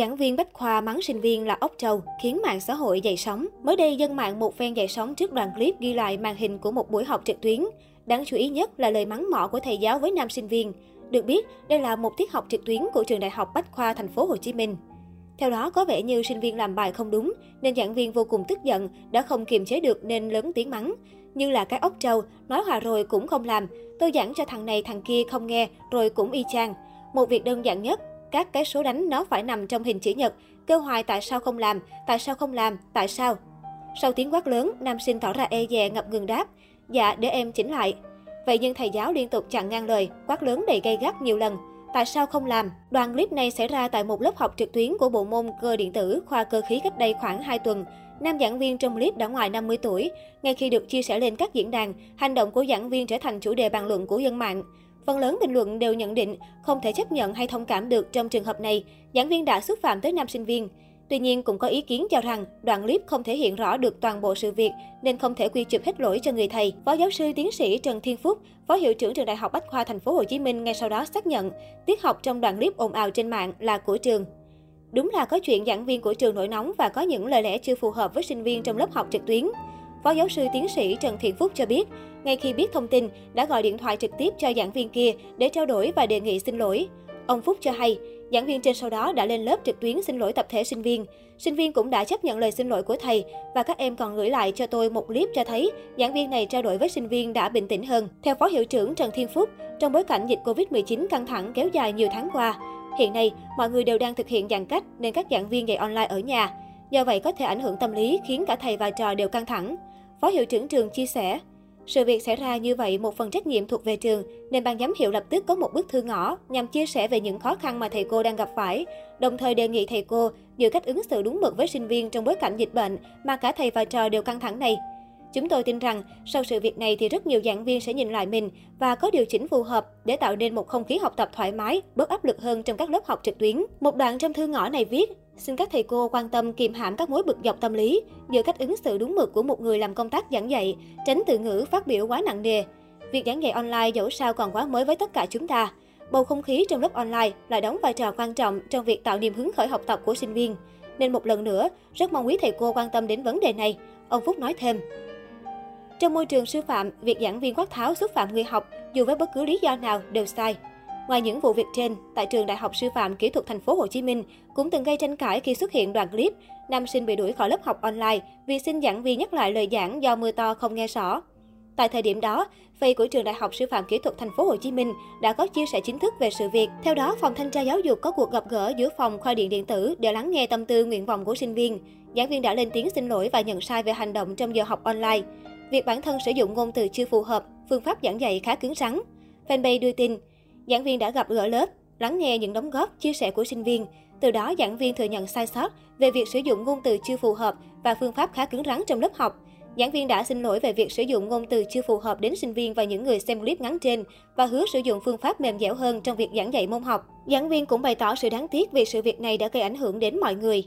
Giảng viên Bách Khoa mắng sinh viên là ốc trâu, khiến mạng xã hội dậy sóng. Mới đây, dân mạng một phen dậy sóng trước đoạn clip ghi lại màn hình của một buổi học trực tuyến. Đáng chú ý nhất là lời mắng mỏ của thầy giáo với nam sinh viên. Được biết, đây là một tiết học trực tuyến của trường Đại học Bách Khoa thành phố Hồ Chí Minh. Theo đó, có vẻ như sinh viên làm bài không đúng, nên giảng viên vô cùng tức giận, đã không kiềm chế được nên lớn tiếng mắng. Như là cái ốc trâu, nói hòa rồi cũng không làm. Tôi giảng cho thằng này thằng kia không nghe, rồi cũng y chang. Một việc đơn giản nhất, các cái số đánh nó phải nằm trong hình chữ nhật. Kêu hoài tại sao không làm, tại sao không làm, tại sao? Sau tiếng quát lớn, nam sinh tỏ ra e dè ngập ngừng đáp. Dạ, để em chỉnh lại. Vậy nhưng thầy giáo liên tục chặn ngang lời, quát lớn đầy gay gắt nhiều lần. Tại sao không làm? đoạn clip này xảy ra tại một lớp học trực tuyến của bộ môn cơ điện tử, khoa cơ khí cách đây khoảng 2 tuần. Nam giảng viên trong clip đã ngoài 50 tuổi. Ngay khi được chia sẻ lên các diễn đàn, hành động của giảng viên trở thành chủ đề bàn luận của dân mạng. Phần lớn bình luận đều nhận định không thể chấp nhận hay thông cảm được trong trường hợp này, giảng viên đã xúc phạm tới nam sinh viên. Tuy nhiên, cũng có ý kiến cho rằng đoạn clip không thể hiện rõ được toàn bộ sự việc nên không thể quy chụp hết lỗi cho người thầy. Phó giáo sư tiến sĩ Trần Thiên Phúc, Phó hiệu trưởng trường Đại học Bách khoa Thành phố Hồ Chí Minh ngay sau đó xác nhận tiết học trong đoạn clip ồn ào trên mạng là của trường. Đúng là có chuyện giảng viên của trường nổi nóng và có những lời lẽ chưa phù hợp với sinh viên trong lớp học trực tuyến. Phó giáo sư tiến sĩ Trần Thiện Phúc cho biết, ngay khi biết thông tin, đã gọi điện thoại trực tiếp cho giảng viên kia để trao đổi và đề nghị xin lỗi. Ông Phúc cho hay, giảng viên trên sau đó đã lên lớp trực tuyến xin lỗi tập thể sinh viên. Sinh viên cũng đã chấp nhận lời xin lỗi của thầy và các em còn gửi lại cho tôi một clip cho thấy giảng viên này trao đổi với sinh viên đã bình tĩnh hơn. Theo Phó Hiệu trưởng Trần Thiên Phúc, trong bối cảnh dịch Covid-19 căng thẳng kéo dài nhiều tháng qua, hiện nay mọi người đều đang thực hiện giãn cách nên các giảng viên dạy online ở nhà. Do vậy có thể ảnh hưởng tâm lý khiến cả thầy và trò đều căng thẳng. Phó hiệu trưởng trường chia sẻ, sự việc xảy ra như vậy một phần trách nhiệm thuộc về trường, nên ban giám hiệu lập tức có một bức thư ngỏ nhằm chia sẻ về những khó khăn mà thầy cô đang gặp phải, đồng thời đề nghị thầy cô giữ cách ứng xử đúng mực với sinh viên trong bối cảnh dịch bệnh mà cả thầy và trò đều căng thẳng này. Chúng tôi tin rằng sau sự việc này thì rất nhiều giảng viên sẽ nhìn lại mình và có điều chỉnh phù hợp để tạo nên một không khí học tập thoải mái, bớt áp lực hơn trong các lớp học trực tuyến. Một đoạn trong thư ngõ này viết, xin các thầy cô quan tâm kiềm hãm các mối bực dọc tâm lý, giữ cách ứng xử đúng mực của một người làm công tác giảng dạy, tránh từ ngữ phát biểu quá nặng nề. Việc giảng dạy online dẫu sao còn quá mới với tất cả chúng ta. Bầu không khí trong lớp online lại đóng vai trò quan trọng trong việc tạo niềm hứng khởi học tập của sinh viên. Nên một lần nữa, rất mong quý thầy cô quan tâm đến vấn đề này. Ông Phúc nói thêm. Trong môi trường sư phạm, việc giảng viên quát tháo xúc phạm người học dù với bất cứ lý do nào đều sai. Ngoài những vụ việc trên, tại trường Đại học Sư phạm Kỹ thuật Thành phố Hồ Chí Minh cũng từng gây tranh cãi khi xuất hiện đoạn clip nam sinh bị đuổi khỏi lớp học online vì xin giảng viên nhắc lại lời giảng do mưa to không nghe rõ. Tại thời điểm đó, Facebook của trường Đại học Sư phạm Kỹ thuật Thành phố Hồ Chí Minh đã có chia sẻ chính thức về sự việc. Theo đó, phòng thanh tra giáo dục có cuộc gặp gỡ giữa phòng khoa điện điện tử để lắng nghe tâm tư nguyện vọng của sinh viên. Giảng viên đã lên tiếng xin lỗi và nhận sai về hành động trong giờ học online. Việc bản thân sử dụng ngôn từ chưa phù hợp, phương pháp giảng dạy khá cứng rắn. Fanpage đưa tin, giảng viên đã gặp gỡ lớp, lắng nghe những đóng góp, chia sẻ của sinh viên. Từ đó, giảng viên thừa nhận sai sót về việc sử dụng ngôn từ chưa phù hợp và phương pháp khá cứng rắn trong lớp học. Giảng viên đã xin lỗi về việc sử dụng ngôn từ chưa phù hợp đến sinh viên và những người xem clip ngắn trên và hứa sử dụng phương pháp mềm dẻo hơn trong việc giảng dạy môn học. Giảng viên cũng bày tỏ sự đáng tiếc vì sự việc này đã gây ảnh hưởng đến mọi người.